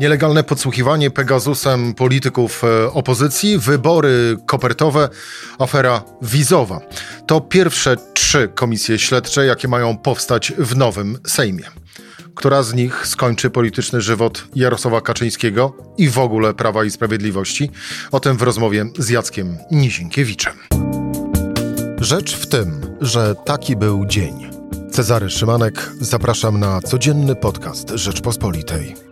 Nielegalne podsłuchiwanie Pegasusem polityków e, opozycji, wybory kopertowe, afera wizowa. To pierwsze trzy komisje śledcze, jakie mają powstać w nowym Sejmie. Która z nich skończy polityczny żywot Jarosława Kaczyńskiego i w ogóle Prawa i Sprawiedliwości? O tym w rozmowie z Jackiem Nizinkiewiczem. Rzecz w tym, że taki był dzień. Cezary Szymanek, zapraszam na codzienny podcast Rzeczpospolitej.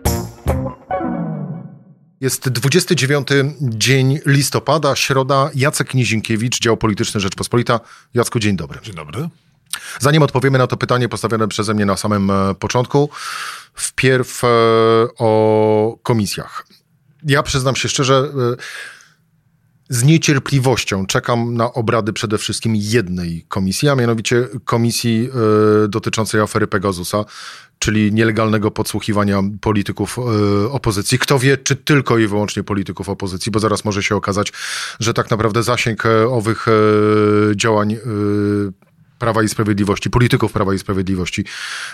Jest 29 dzień listopada, środa. Jacek Nizinkiewicz, dział polityczny Rzeczpospolita. Jacku, dzień dobry. Dzień dobry. Zanim odpowiemy na to pytanie postawione przeze mnie na samym e, początku, wpierw e, o komisjach. Ja przyznam się szczerze, e, z niecierpliwością czekam na obrady przede wszystkim jednej komisji, a mianowicie komisji dotyczącej afery Pegasusa, czyli nielegalnego podsłuchiwania polityków y, opozycji. Kto wie, czy tylko i wyłącznie polityków opozycji, bo zaraz może się okazać, że tak naprawdę zasięg e, owych y, działań Prawa i Sprawiedliwości, polityków Prawa i Sprawiedliwości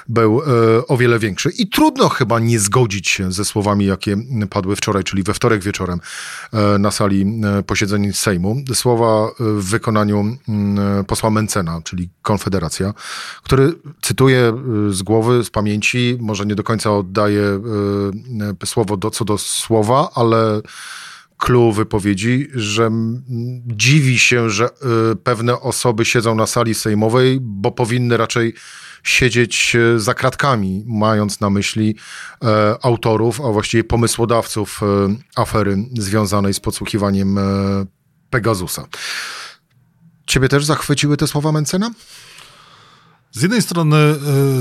był e, o wiele większy. I trudno chyba nie zgodzić się ze słowami, jakie padły wczoraj, czyli we wtorek wieczorem e, na sali e, posiedzeń Sejmu. Słowa w wykonaniu mm, posła Mencena, czyli Konfederacja, który cytuję z głowy, z pamięci, może nie do końca oddaje słowo do, co do słowa, ale clue wypowiedzi, że dziwi się, że y, pewne osoby siedzą na sali sejmowej, bo powinny raczej siedzieć y, za kratkami, mając na myśli e, autorów, a właściwie pomysłodawców e, afery związanej z podsłuchiwaniem e, Pegasusa. Ciebie też zachwyciły te słowa Mencena? Z jednej strony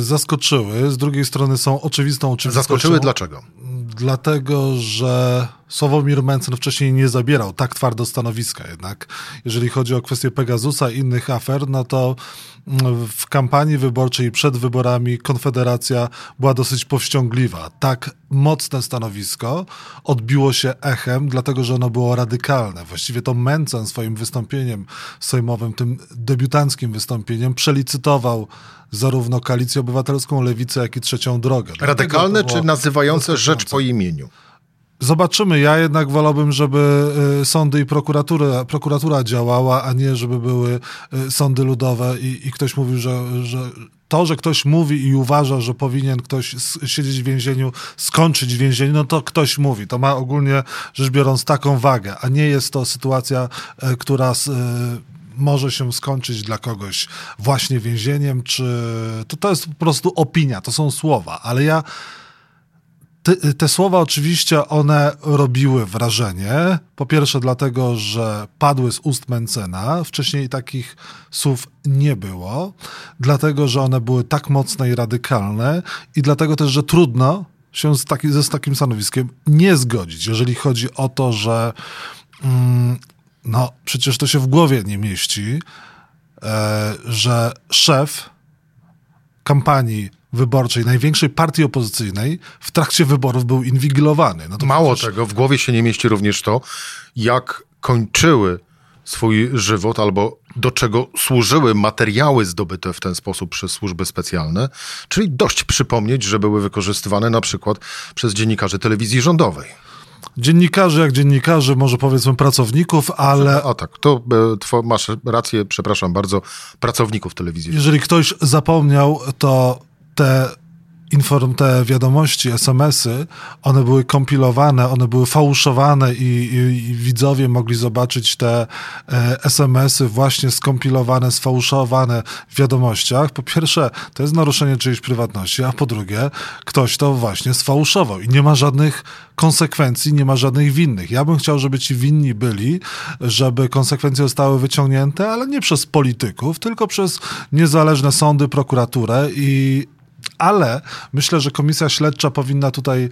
zaskoczyły, z drugiej strony są oczywistą oczywistością. Zaskoczyły dlaczego? Dlatego, że Sławomir Mencen wcześniej nie zabierał tak twardo stanowiska jednak. Jeżeli chodzi o kwestię Pegasusa i innych afer, no to mm, w kampanii wyborczej przed wyborami Konfederacja była dosyć powściągliwa. Tak mocne stanowisko odbiło się echem, dlatego że ono było radykalne. Właściwie to Mencen swoim wystąpieniem sejmowym, tym debiutanckim wystąpieniem, przelicytował zarówno Koalicję Obywatelską, Lewicę, jak i Trzecią Drogę. Radykalne czy nazywające rzecz po imieniu? Zobaczymy. Ja jednak wolałbym, żeby y, sądy i prokuratura, prokuratura działała, a nie żeby były y, sądy ludowe i, i ktoś mówił, że, że to, że ktoś mówi i uważa, że powinien ktoś siedzieć w więzieniu, skończyć w więzieniu, no to ktoś mówi. To ma ogólnie rzecz biorąc taką wagę, a nie jest to sytuacja, y, która może się skończyć dla kogoś właśnie więzieniem, czy to, to jest po prostu opinia, to są słowa, ale ja te, te, słowa oczywiście one robiły wrażenie. Po pierwsze dlatego, że padły z ust Mencena. Wcześniej takich słów nie było. Dlatego, że one były tak mocne i radykalne. I dlatego też, że trudno się z, taki, z takim stanowiskiem nie zgodzić. Jeżeli chodzi o to, że mm, no przecież to się w głowie nie mieści, e, że szef kampanii wyborczej największej partii opozycyjnej w trakcie wyborów był inwigilowany. No Mało przecież... tego, w głowie się nie mieści również to, jak kończyły swój żywot albo do czego służyły materiały zdobyte w ten sposób przez służby specjalne, czyli dość przypomnieć, że były wykorzystywane na przykład przez dziennikarzy telewizji rządowej. Dziennikarzy jak dziennikarzy, może powiedzmy pracowników, ale... A tak, to e, masz rację, przepraszam bardzo, pracowników telewizji. Jeżeli ktoś zapomniał, to te inform, te wiadomości, SMS-y, one były kompilowane, one były fałszowane i, i, i widzowie mogli zobaczyć te e, SMS-y właśnie skompilowane, sfałszowane w wiadomościach. Po pierwsze, to jest naruszenie czyjejś prywatności, a po drugie, ktoś to właśnie sfałszował i nie ma żadnych konsekwencji, nie ma żadnych winnych. Ja bym chciał, żeby ci winni byli, żeby konsekwencje zostały wyciągnięte, ale nie przez polityków, tylko przez niezależne sądy, prokuraturę i ale myślę, że komisja śledcza powinna tutaj e,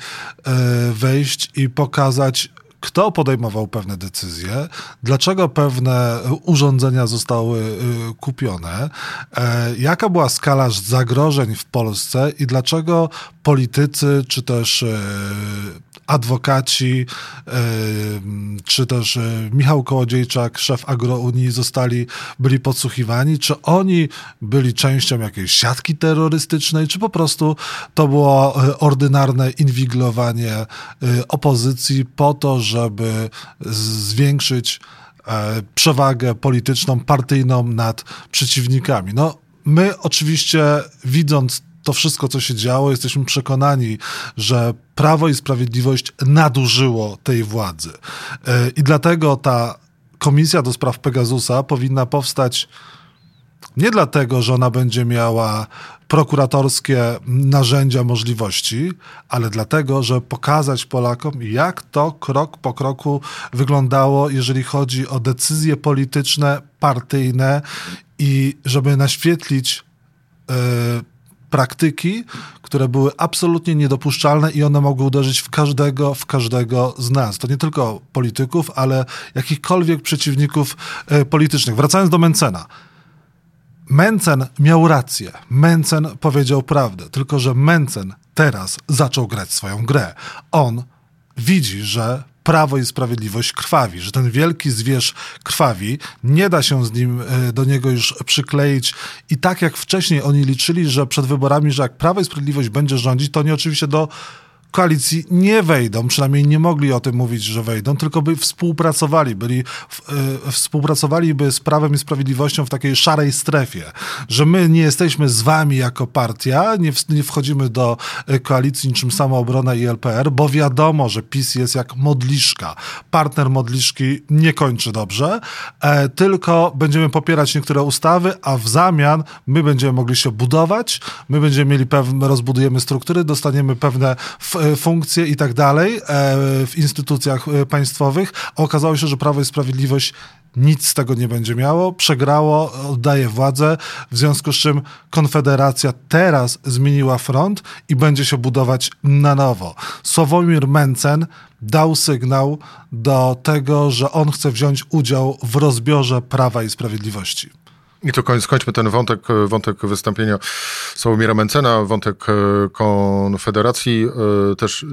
wejść i pokazać, kto podejmował pewne decyzje, dlaczego pewne urządzenia zostały e, kupione, e, jaka była skala zagrożeń w Polsce i dlaczego politycy, czy też e, adwokaci, e, czy też e, Michał Kołodziejczak, szef Agrounii, zostali, byli podsłuchiwani, czy oni byli częścią jakiejś siatki terrorystycznej, czy po prostu to było ordynarne inwigilowanie opozycji po to, żeby zwiększyć przewagę polityczną, partyjną nad przeciwnikami. No, my oczywiście widząc to wszystko, co się działo, jesteśmy przekonani, że Prawo i Sprawiedliwość nadużyło tej władzy. E, I dlatego ta komisja do spraw Pegasusa powinna powstać nie dlatego, że ona będzie miała prokuratorskie narzędzia, możliwości, ale dlatego, że pokazać Polakom, jak to krok po kroku wyglądało, jeżeli chodzi o decyzje polityczne, partyjne i żeby naświetlić yy, praktyki, które były absolutnie niedopuszczalne i one mogły uderzyć w każdego, w każdego z nas. To nie tylko polityków, ale jakichkolwiek przeciwników yy, politycznych. Wracając do Mencena. Mencen miał rację. Mencen powiedział prawdę. Tylko, że Mencen teraz zaczął grać swoją grę. On widzi, że Prawo i Sprawiedliwość krwawi, że ten wielki zwierz krwawi, nie da się z nim e, do niego już przykleić. I tak jak wcześniej oni liczyli, że przed wyborami, że jak Prawo i Sprawiedliwość będzie rządzić, to oni oczywiście do koalicji nie wejdą, przynajmniej nie mogli o tym mówić, że wejdą, tylko by współpracowali, byli, y, współpracowaliby z Prawem i Sprawiedliwością w takiej szarej strefie, że my nie jesteśmy z wami jako partia, nie, w, nie wchodzimy do e, koalicji niczym Samoobrona i LPR, bo wiadomo, że PiS jest jak modliszka. Partner modliszki nie kończy dobrze, e, tylko będziemy popierać niektóre ustawy, a w zamian my będziemy mogli się budować, my będziemy mieli pewne, rozbudujemy struktury, dostaniemy pewne funkcje i tak dalej e, w instytucjach e, państwowych, okazało się, że Prawo i Sprawiedliwość nic z tego nie będzie miało, przegrało, oddaje władzę, w związku z czym Konfederacja teraz zmieniła front i będzie się budować na nowo. Sławomir Mencen dał sygnał do tego, że on chce wziąć udział w rozbiorze Prawa i Sprawiedliwości. I to skończmy ten wątek, wątek wystąpienia Sławomira Mencena, wątek e, Konfederacji. E, też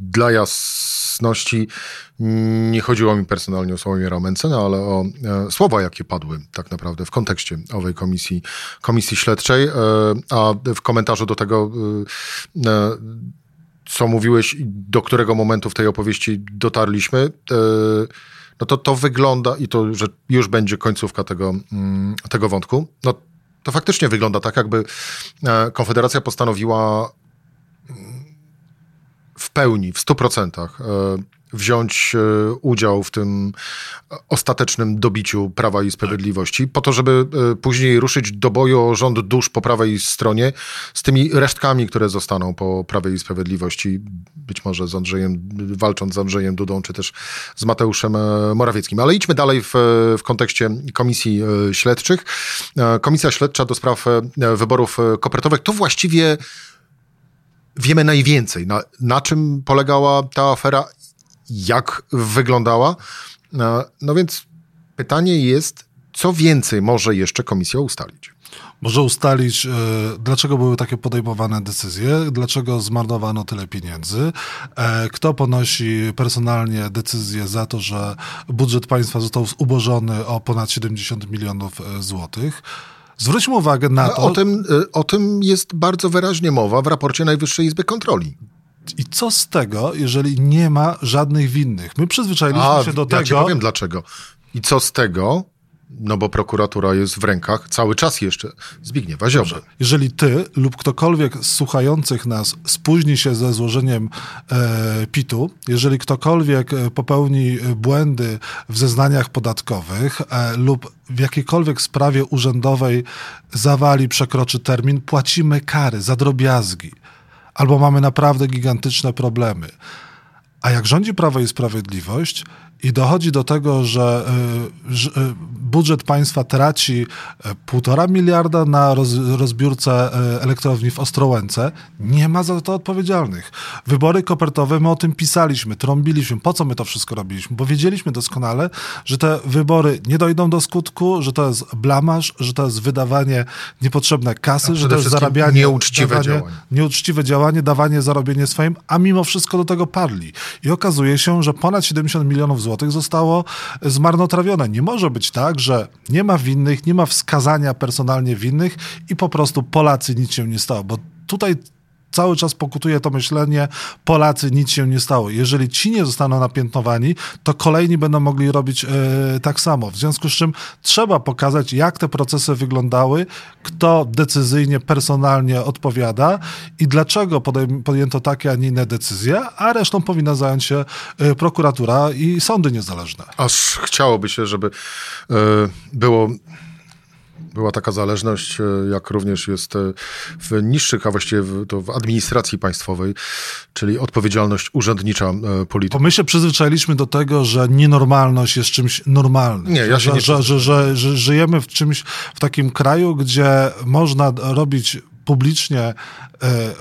dla jasności nie chodziło mi personalnie o Sławomira Mencena, ale o e, słowa, jakie padły tak naprawdę w kontekście owej komisji, komisji śledczej. A w komentarzu do tego co mówiłeś do którego momentu w tej opowieści dotarliśmy, no to to wygląda i to że już będzie końcówka tego, mm, tego wątku. No to faktycznie wygląda tak, jakby e, Konfederacja postanowiła mm, w pełni, w 100% wziąć e, udział w tym ostatecznym dobiciu Prawa i Sprawiedliwości, po to, żeby e, później ruszyć do boju o rząd dusz po prawej stronie z tymi resztkami, które zostaną po Prawej i Sprawiedliwości, być może z Andrzejem, walcząc z Andrzejem Dudą, czy też z Mateuszem e, Morawieckim. Ale idźmy dalej w, w kontekście komisji śledczych. Komisja śledcza do spraw wyborów kopertowych to właściwie wiemy najwięcej, na, na czym polegała ta afera jak wyglądała. No, no więc pytanie jest, co więcej może jeszcze komisja ustalić? Może ustalić, e, dlaczego były takie podejmowane decyzje, dlaczego zmarnowano tyle pieniędzy, e, kto ponosi personalnie decyzję za to, że budżet państwa został zubożony o ponad 70 milionów e, złotych. Zwróćmy uwagę na to. O tym, o tym jest bardzo wyraźnie mowa w raporcie Najwyższej Izby Kontroli. I co z tego, jeżeli nie ma żadnych winnych? My przyzwyczailiśmy A, się do ja tego. Ja ci powiem dlaczego. I co z tego, no bo prokuratura jest w rękach cały czas jeszcze Zbigniewa Ziobry. Jeżeli ty lub ktokolwiek z słuchających nas spóźni się ze złożeniem e, PIT-u, jeżeli ktokolwiek e, popełni błędy w zeznaniach podatkowych e, lub w jakiejkolwiek sprawie urzędowej zawali, przekroczy termin, płacimy kary za drobiazgi albo mamy naprawdę gigantyczne problemy. A jak rządzi Prawo i Sprawiedliwość i dochodzi do tego, że, y, y, budżet państwa traci e, półtora miliarda na roz, rozbiórce elektrowni w Ostrołęce, nie ma za to odpowiedzialnych. Wybory kopertowe, my o tym pisaliśmy, trąbiliśmy. Po co my to wszystko robiliśmy? Bo wiedzieliśmy doskonale, że te wybory nie dojdą do skutku, że to jest blamaż, że to jest wydawanie niepotrzebne kasy, że to jest zarabianie... Nieuczciwe dawanie, działanie. Nieuczciwe działanie, dawanie, zarobienie swoim, a mimo wszystko do tego parli. I okazuje się, że ponad 70 milionów złotych zostało zmarnotrawione. Nie może być tak, że nie ma winnych, nie ma wskazania personalnie winnych i po prostu Polacy nic się nie stało, bo tutaj cały czas pokutuje to myślenie, Polacy nic się nie stało. Jeżeli ci nie zostaną napiętnowani, to kolejni będą mogli robić e, tak samo. W związku z czym trzeba pokazać, jak te procesy wyglądały, kto decyzyjnie, personalnie odpowiada i dlaczego podjęto takie, a nie inne decyzje, a resztą powinna zająć się e, prokuratura i sądy niezależne. Aż chciałoby się, żeby e, było była taka zależność, e, jak również jest e, w niższych, a właściwie w, to w administracji państwowej, czyli odpowiedzialność urzędnicza e, polityków. Bo my się przyzwyczailiśmy do tego, że nienormalność jest czymś normalnym. Nie, ja się że, nie że, że, że, że żyjemy w czymś, w takim kraju, gdzie można robić publicznie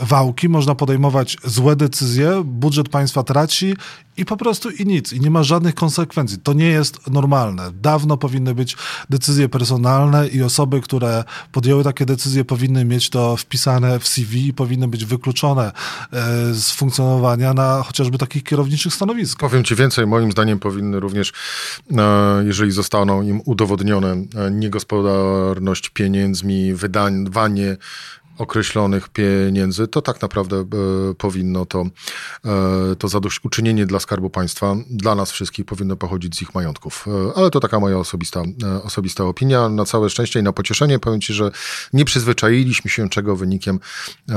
wałki, można podejmować złe decyzje, budżet państwa traci i po prostu i nic. I nie ma żadnych konsekwencji. To nie jest normalne. Dawno powinny być decyzje personalne i osoby, które podjęły takie decyzje, powinny mieć to wpisane w CV i powinny być wykluczone e, z funkcjonowania na chociażby takich kierowniczych stanowiskach. Powiem ci więcej, moim zdaniem powinny również, e, jeżeli zostaną im udowodnione e, niegospodarność pieniędzmi, wydawanie określonych pieniędzy, to tak naprawdę e, powinno to, e, to zadośćuczynienie dla Skarbu Państwa, dla nas wszystkich powinno pochodzić z ich majątków. E, ale to taka moja osobista, e, osobista opinia. Na całe szczęście i na pocieszenie powiem Ci, że nie przyzwyczailiśmy się, czego wynikiem, e,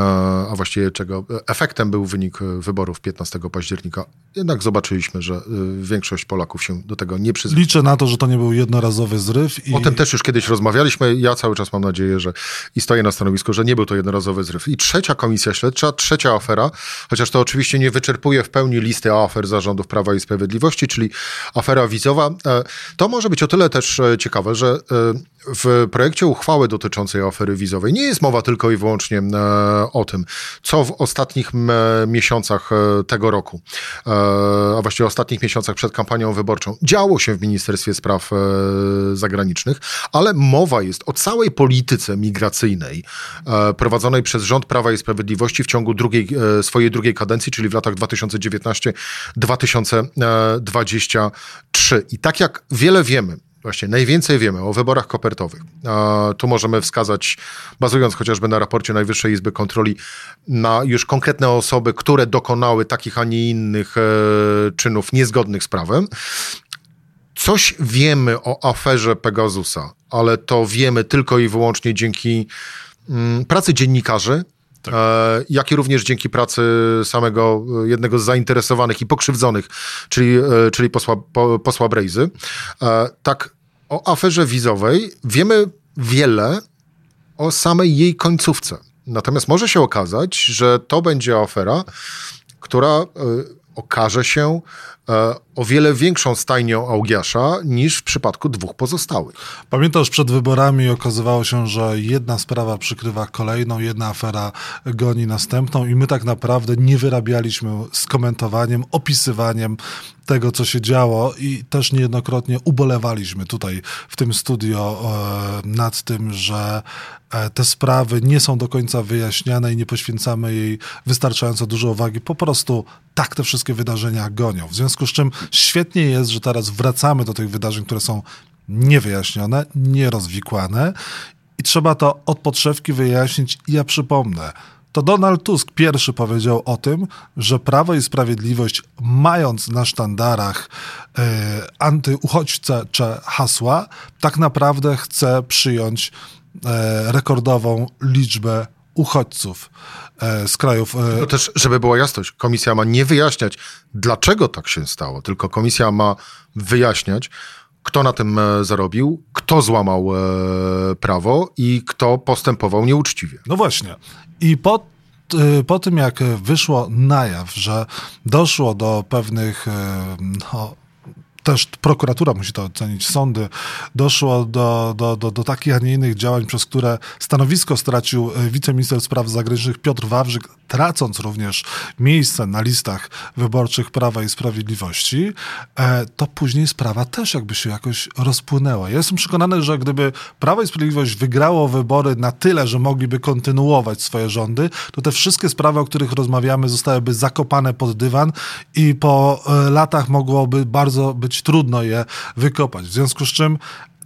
a właściwie czego efektem był wynik wyborów 15 października. Jednak zobaczyliśmy, że większość Polaków się do tego nie przyzwyczaiła. Liczę na to, że to nie był jednorazowy zryw. I... O tym też już kiedyś rozmawialiśmy. Ja cały czas mam nadzieję, że i stoję na stanowisku, że nie był to jednorazowy zryw. I trzecia komisja śledcza, trzecia afera, chociaż to oczywiście nie wyczerpuje w pełni listy afer zarządów Prawa i Sprawiedliwości, czyli afera wizowa. E, to może być o tyle też e, ciekawe, że e, w projekcie uchwały dotyczącej afery wizowej nie jest mowa tylko i wyłącznie o tym, co w ostatnich miesiącach tego roku, a właściwie ostatnich miesiącach przed kampanią wyborczą działo się w Ministerstwie Spraw Zagranicznych, ale mowa jest o całej polityce migracyjnej prowadzonej przez rząd Prawa i Sprawiedliwości w ciągu drugiej, e, swojej drugiej kadencji, czyli w latach 2019-2023. I tak jak wiele wiemy, właśnie najwięcej wiemy o wyborach kopertowych. Tu możemy wskazać, bazując chociażby na raporcie Najwyższej Izby Kontroli, na już konkretne osoby, które dokonały takich, a nie innych e, czynów niezgodnych z prawem. Coś wiemy o aferze Pegasusa, ale to wiemy tylko i wyłącznie dzięki Mm, pracy dziennikarzy, tak. E, jak i również dzięki pracy samego e, jednego z zainteresowanych i pokrzywdzonych, czyli, e, czyli posła, posła Brejzy. Tak, o aferze wizowej wiemy wiele o samej jej końcówce. Natomiast może się okazać, że to będzie afera, która okaże się o wiele większą stajnią Augiasza niż w przypadku dwóch pozostałych. Pamiętasz, przed wyborami okazywało się, że jedna sprawa przykrywa kolejną, jedna afera goni następną i my tak naprawdę nie wyrabialiśmy z komentowaniem, opisywaniem tego, co się działo i też niejednokrotnie ubolewaliśmy tutaj w tym studio e, nad tym, że e, te sprawy nie są do końca wyjaśniane i nie poświęcamy jej wystarczająco dużo uwagi. Po prostu tak te wszystkie wydarzenia gonią. W związku z czym świetnie jest, że teraz wracamy do tych wydarzeń, które są niewyjaśnione, nierozwikłane i trzeba to od podszewki wyjaśnić. I ja przypomnę, to Donald Tusk pierwszy powiedział o tym, że Prawo i Sprawiedliwość, mając na sztandarach e, antyuchodźcze hasła, tak naprawdę chce przyjąć e, rekordową liczbę uchodźców z krajów. E... To też, żeby była jasność, komisja ma nie wyjaśniać, dlaczego tak się stało, tylko komisja ma wyjaśniać, kto na tym e, zarobił, kto złamał e, prawo i kto postępował nieuczciwie. No właśnie. I po, e, po tym, jak wyszło na jaw, że doszło do pewnych no, też prokuratura musi to ocenić, sądy, doszło do, do, do, do takich, a nie innych działań, przez które stanowisko stracił e, wiceminister spraw zagranicznych Piotr Wawrzyk, tracąc również miejsce na listach wyborczych Prawa i Sprawiedliwości, e, to później sprawa też jakby się jakoś rozpłynęła. Ja jestem przekonany, że gdyby Prawo i Sprawiedliwość wygrało wybory na tyle, że mogliby kontynuować swoje rządy, to te wszystkie sprawy, o których rozmawiamy, zostałyby zakopane pod dywan i po e, latach mogłoby bardzo być trudno je wykopać. W związku z czym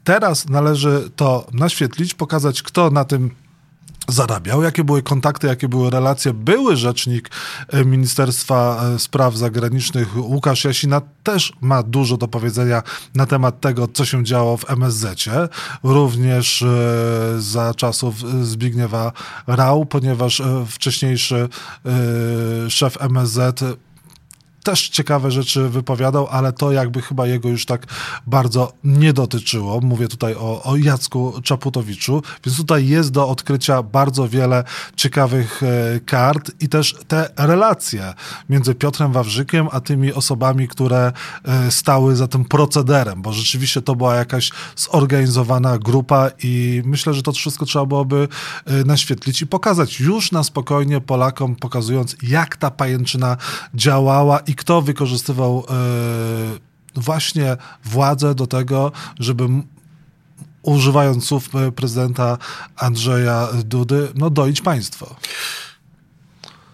teraz należy to naświetlić, pokazać, kto na tym zarabiał, jakie były kontakty, jakie były relacje. Były rzecznik e, Ministerstwa e, Spraw Zagranicznych Łukasz Jasina też ma dużo do powiedzenia na temat tego, co się działo w MSZ-cie, również e, za czasów Zbigniewa Rał, ponieważ wcześniejszy szef MSZ też ciekawe rzeczy wypowiadał, ale to jakby chyba jego już tak bardzo nie dotyczyło. Mówię tutaj o, o Jacku Czaputowiczu, więc tutaj jest do odkrycia bardzo wiele ciekawych e, kart i też te relacje między Piotrem Wawrzykiem a tymi osobami, które e, stały za tym procederem, bo rzeczywiście to była jakaś zorganizowana grupa i myślę, że to wszystko trzeba byłoby e, naświetlić i pokazać już na spokojnie Polakom, pokazując jak ta pajęczyna działała i kto wykorzystywał e, właśnie władzę do tego, żeby używając słów e, prezydenta Andrzeja Dudy, no doić państwo.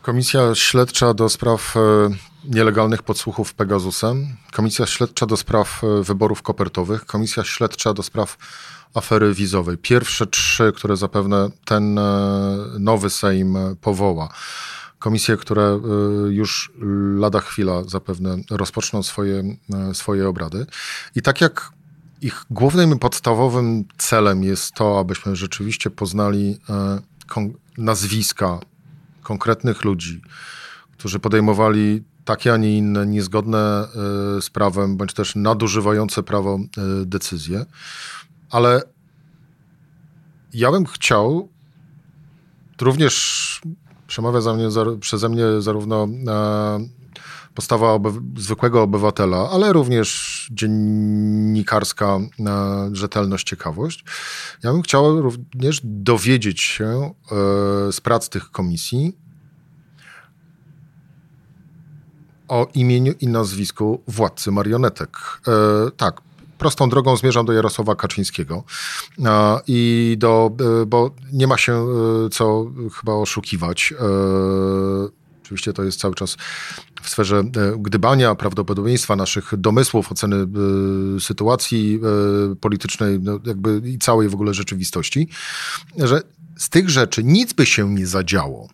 Komisja Śledcza do spraw e, nielegalnych podsłuchów Pegasusem, Komisja Śledcza do spraw wyborów kopertowych, Komisja Śledcza do spraw afery wizowej. Pierwsze trzy, które zapewne ten nowy Sejm powoła komisje, które y, już lada chwila zapewne rozpoczną swoje, y, swoje obrady. I tak jak ich głównym i podstawowym celem jest to, abyśmy rzeczywiście poznali y, nazwiska konkretnych ludzi, którzy podejmowali takie, a nie inne niezgodne z prawem, bądź też nadużywające prawo decyzje. Ale ja bym chciał również przemawia za mnie, za, przeze mnie zarówno e, postawa oby, zwykłego obywatela, ale również dziennikarska e, rzetelność, ciekawość. Ja bym chciał również dowiedzieć się e, z prac tych komisji o imieniu i nazwisku władcy marionetek. Tak, prostą drogą zmierzam do Jarosława Kaczyńskiego i do, e, bo nie ma się e, co chyba oszukiwać. E, oczywiście to jest cały czas w sferze gdybania, prawdopodobieństwa naszych domysłów, oceny sytuacji politycznej, no jakby i całej w ogóle rzeczywistości, że z tych rzeczy nic by się nie zadziało,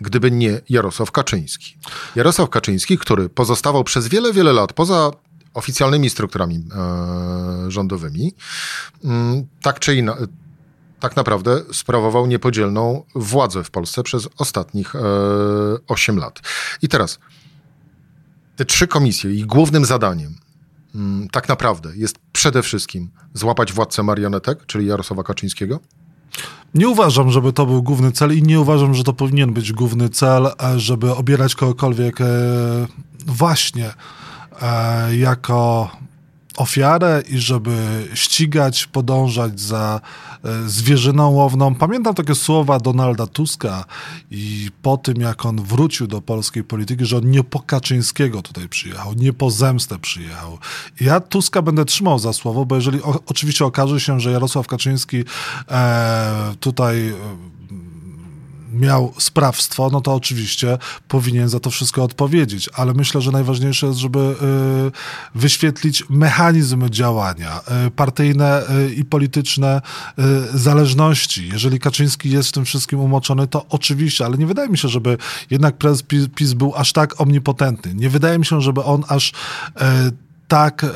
gdyby nie Jarosław Kaczyński. Jarosław Kaczyński, który pozostawał przez wiele, wiele lat poza oficjalnymi strukturami e, rządowymi, mm, tak czy inaczej, tak naprawdę sprawował niepodzielną władzę w Polsce przez ostatnich e, 8 lat. I teraz te trzy komisje, ich głównym zadaniem mm, tak naprawdę jest przede wszystkim złapać władcę marionetek, czyli Jarosława Kaczyńskiego, nie uważam, żeby to był główny cel i nie uważam, że to powinien być główny cel, e, żeby obierać kogokolwiek e, właśnie E, jako ofiarę i żeby ścigać, podążać za e, zwierzyną łowną. Pamiętam takie słowa Donalda Tuska i po tym, jak on wrócił do polskiej polityki, że on nie po Kaczyńskiego tutaj przyjechał, nie po zemstę przyjechał. Ja Tuska będę trzymał za słowo, bo jeżeli o, oczywiście okaże się, że Jarosław Kaczyński e, tutaj... Miał sprawstwo, no to oczywiście powinien za to wszystko odpowiedzieć, ale myślę, że najważniejsze jest, żeby y, wyświetlić mechanizm działania, y, partyjne y, i polityczne zależności. Jeżeli Kaczyński jest w tym wszystkim umoczony, to oczywiście, ale nie wydaje mi się, żeby jednak prezes PiS był aż tak omnipotentny. Nie wydaje mi się, żeby on aż tak e,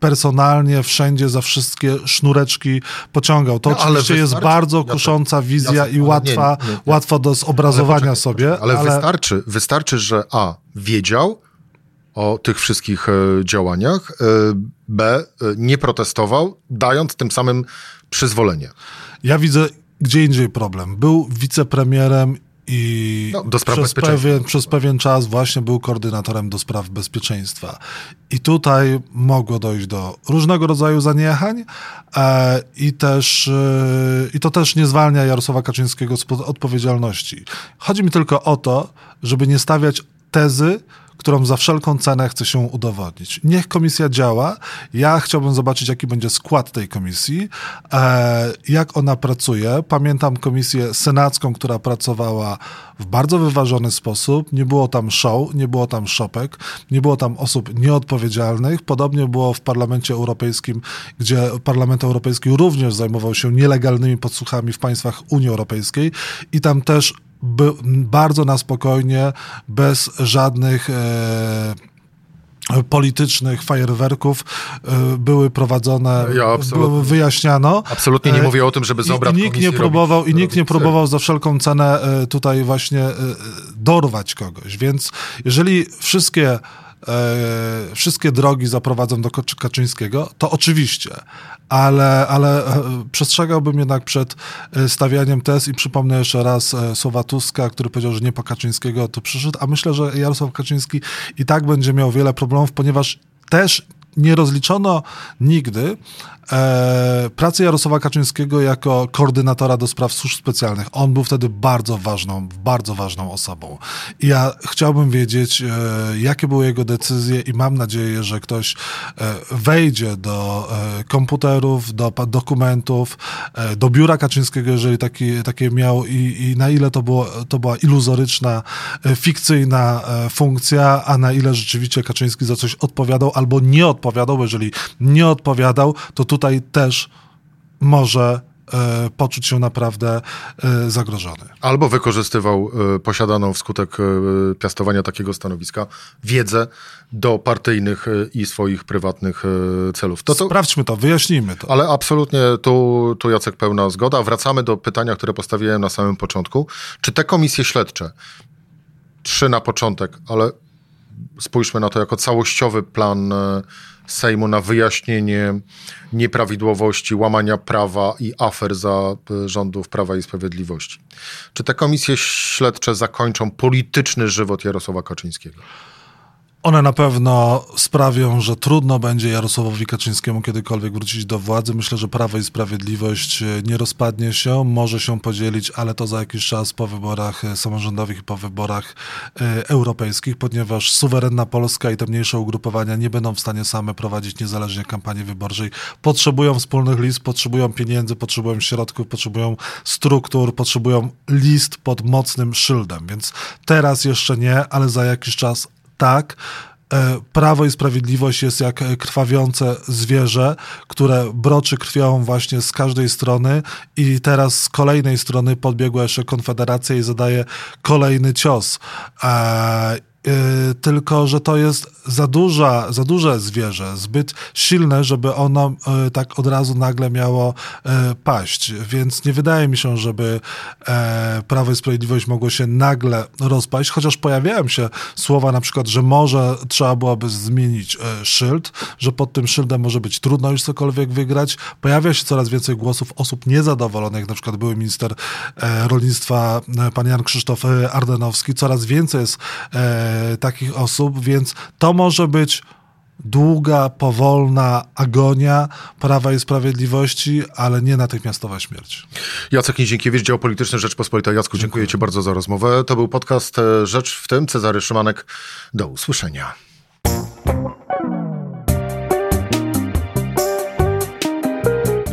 personalnie wszędzie za wszystkie sznureczki pociągał. To no, oczywiście jest bardzo kusząca wizja i łatwa, nie, nie, nie. łatwa do zobrazowania ale sobie. Ale, ale, Wystarczy, wystarczy, że A wiedział o tych wszystkich e, działaniach, e, B nie protestował, dając tym samym przyzwolenie. Ja widzę gdzie indziej problem. Był wicepremierem i no, do spraw przez, pewien, przez pewien czas właśnie był koordynatorem do spraw bezpieczeństwa. I tutaj mogło dojść do różnego rodzaju zaniechań e, i też e, i to też nie zwalnia Jarosława Kaczyńskiego z odpowiedzialności. Chodzi mi tylko o to, żeby nie stawiać tezy, którą za wszelką cenę chce się udowodnić. Niech komisja działa. Ja chciałbym zobaczyć, jaki będzie skład tej komisji, e, jak ona pracuje. Pamiętam komisję senacką, która pracowała w bardzo wyważony sposób. Nie było tam show, nie było tam szopek, nie było tam osób nieodpowiedzialnych. Podobnie było w Parlamencie Europejskim, gdzie Parlament Europejski również zajmował się nielegalnymi podsłuchami w państwach Unii Europejskiej i tam też by, bardzo na spokojnie, bez żadnych e, politycznych fajerwerków e, były prowadzone, ja wyjaśniano. Absolutnie nie e, mówię o tym, żeby z obrad I, nikt nie próbował robić, I nikt nie próbował za wszelką cenę e, tutaj właśnie dorwać kogoś. Więc jeżeli wszystkie e, wszystkie drogi zaprowadzą do Kaczyńskiego, to oczywiście, ale, ale e, przestrzegałbym jednak przed e, stawianiem tez i przypomnę jeszcze raz słowa Tuska, który powiedział, że nie po Kaczyńskiego to przyszedł, a myślę, że Jarosław Kaczyński i tak będzie miał wiele problemów, ponieważ też nie rozliczono nigdy e, pracy Jarosława Kaczyńskiego jako koordynatora do spraw służb specjalnych. On był wtedy bardzo ważną, bardzo ważną osobą. I ja chciałbym wiedzieć, e, jakie były jego decyzje i mam nadzieję, że ktoś e, wejdzie do e, komputerów, do dokumentów, e, do biura Kaczyńskiego, jeżeli taki, takie miał i, i na ile to, było, to była iluzoryczna, e, fikcyjna funkcja, a na ile rzeczywiście Kaczyński za coś odpowiadał albo nie odpowiadał, jeżeli nie odpowiadał, to tu tutaj też może e, poczuć się naprawdę e, zagrożony. Albo wykorzystywał e, posiadaną wskutek piastowania takiego stanowiska wiedzę do partyjnych i swoich prywatnych celów. To, to, Sprawdźmy to, wyjaśnijmy to. Ale absolutnie tu, tu Jacek pełna zgoda. Wracamy do pytania, które postawiłem na samym początku. Czy te komisje śledcze, trzy na początek, ale spójrzmy na to jako całościowy plan Sejmu na wyjaśnienie nieprawidłowości, łamania prawa i afer za e, rządów Prawa i Sprawiedliwości. Czy te komisje śledcze zakończą polityczny żywot Jarosława Kaczyńskiego? One na pewno sprawią, że trudno będzie Jarosławowi Kaczyńskiemu kiedykolwiek wrócić do władzy. Myślę, że Prawo i Sprawiedliwość e, nie rozpadnie się, może się podzielić, ale to za jakiś czas po wyborach e, samorządowych i po wyborach e, europejskich, ponieważ suwerenna Polska i te mniejsze ugrupowania nie będą w stanie same prowadzić niezależnie kampanii wyborczej. Potrzebują wspólnych list, potrzebują pieniędzy, potrzebują środków, potrzebują struktur, potrzebują list pod mocnym szyldem. Więc teraz jeszcze nie, ale za jakiś czas tak. E, Prawo i Sprawiedliwość jest jak krwawiące zwierzę, które broczy krwią właśnie z każdej strony i teraz z kolejnej strony podbiegła jeszcze Konfederacja i zadaje kolejny cios. Y, tylko że to jest za, duża, za duże zwierzę, zbyt silne, żeby ono y, tak od razu nagle miało y, paść. Więc nie wydaje mi się, żeby Prawo i Sprawiedliwość mogło się nagle rozpaść, chociaż pojawiają się słowa na przykład, że może trzeba byłoby zmienić szyld, że pod tym szyldem może być trudno już cokolwiek wygrać. Pojawia się coraz więcej głosów osób niezadowolonych, na przykład były minister rolnictwa pan Jan Krzysztof Ardenowski. Coraz więcej jest takich osób, więc to może być długa, powolna agonia Prawa i Sprawiedliwości, ale nie natychmiastowa śmierć. Jacek Nizienkiewicz, dział polityczny Rzeczpospolita. Jacku, dziękuję, dziękuję Ci bardzo za rozmowę. To był podcast e, Rzecz w tym. Cezary Szymanek. Do usłyszenia.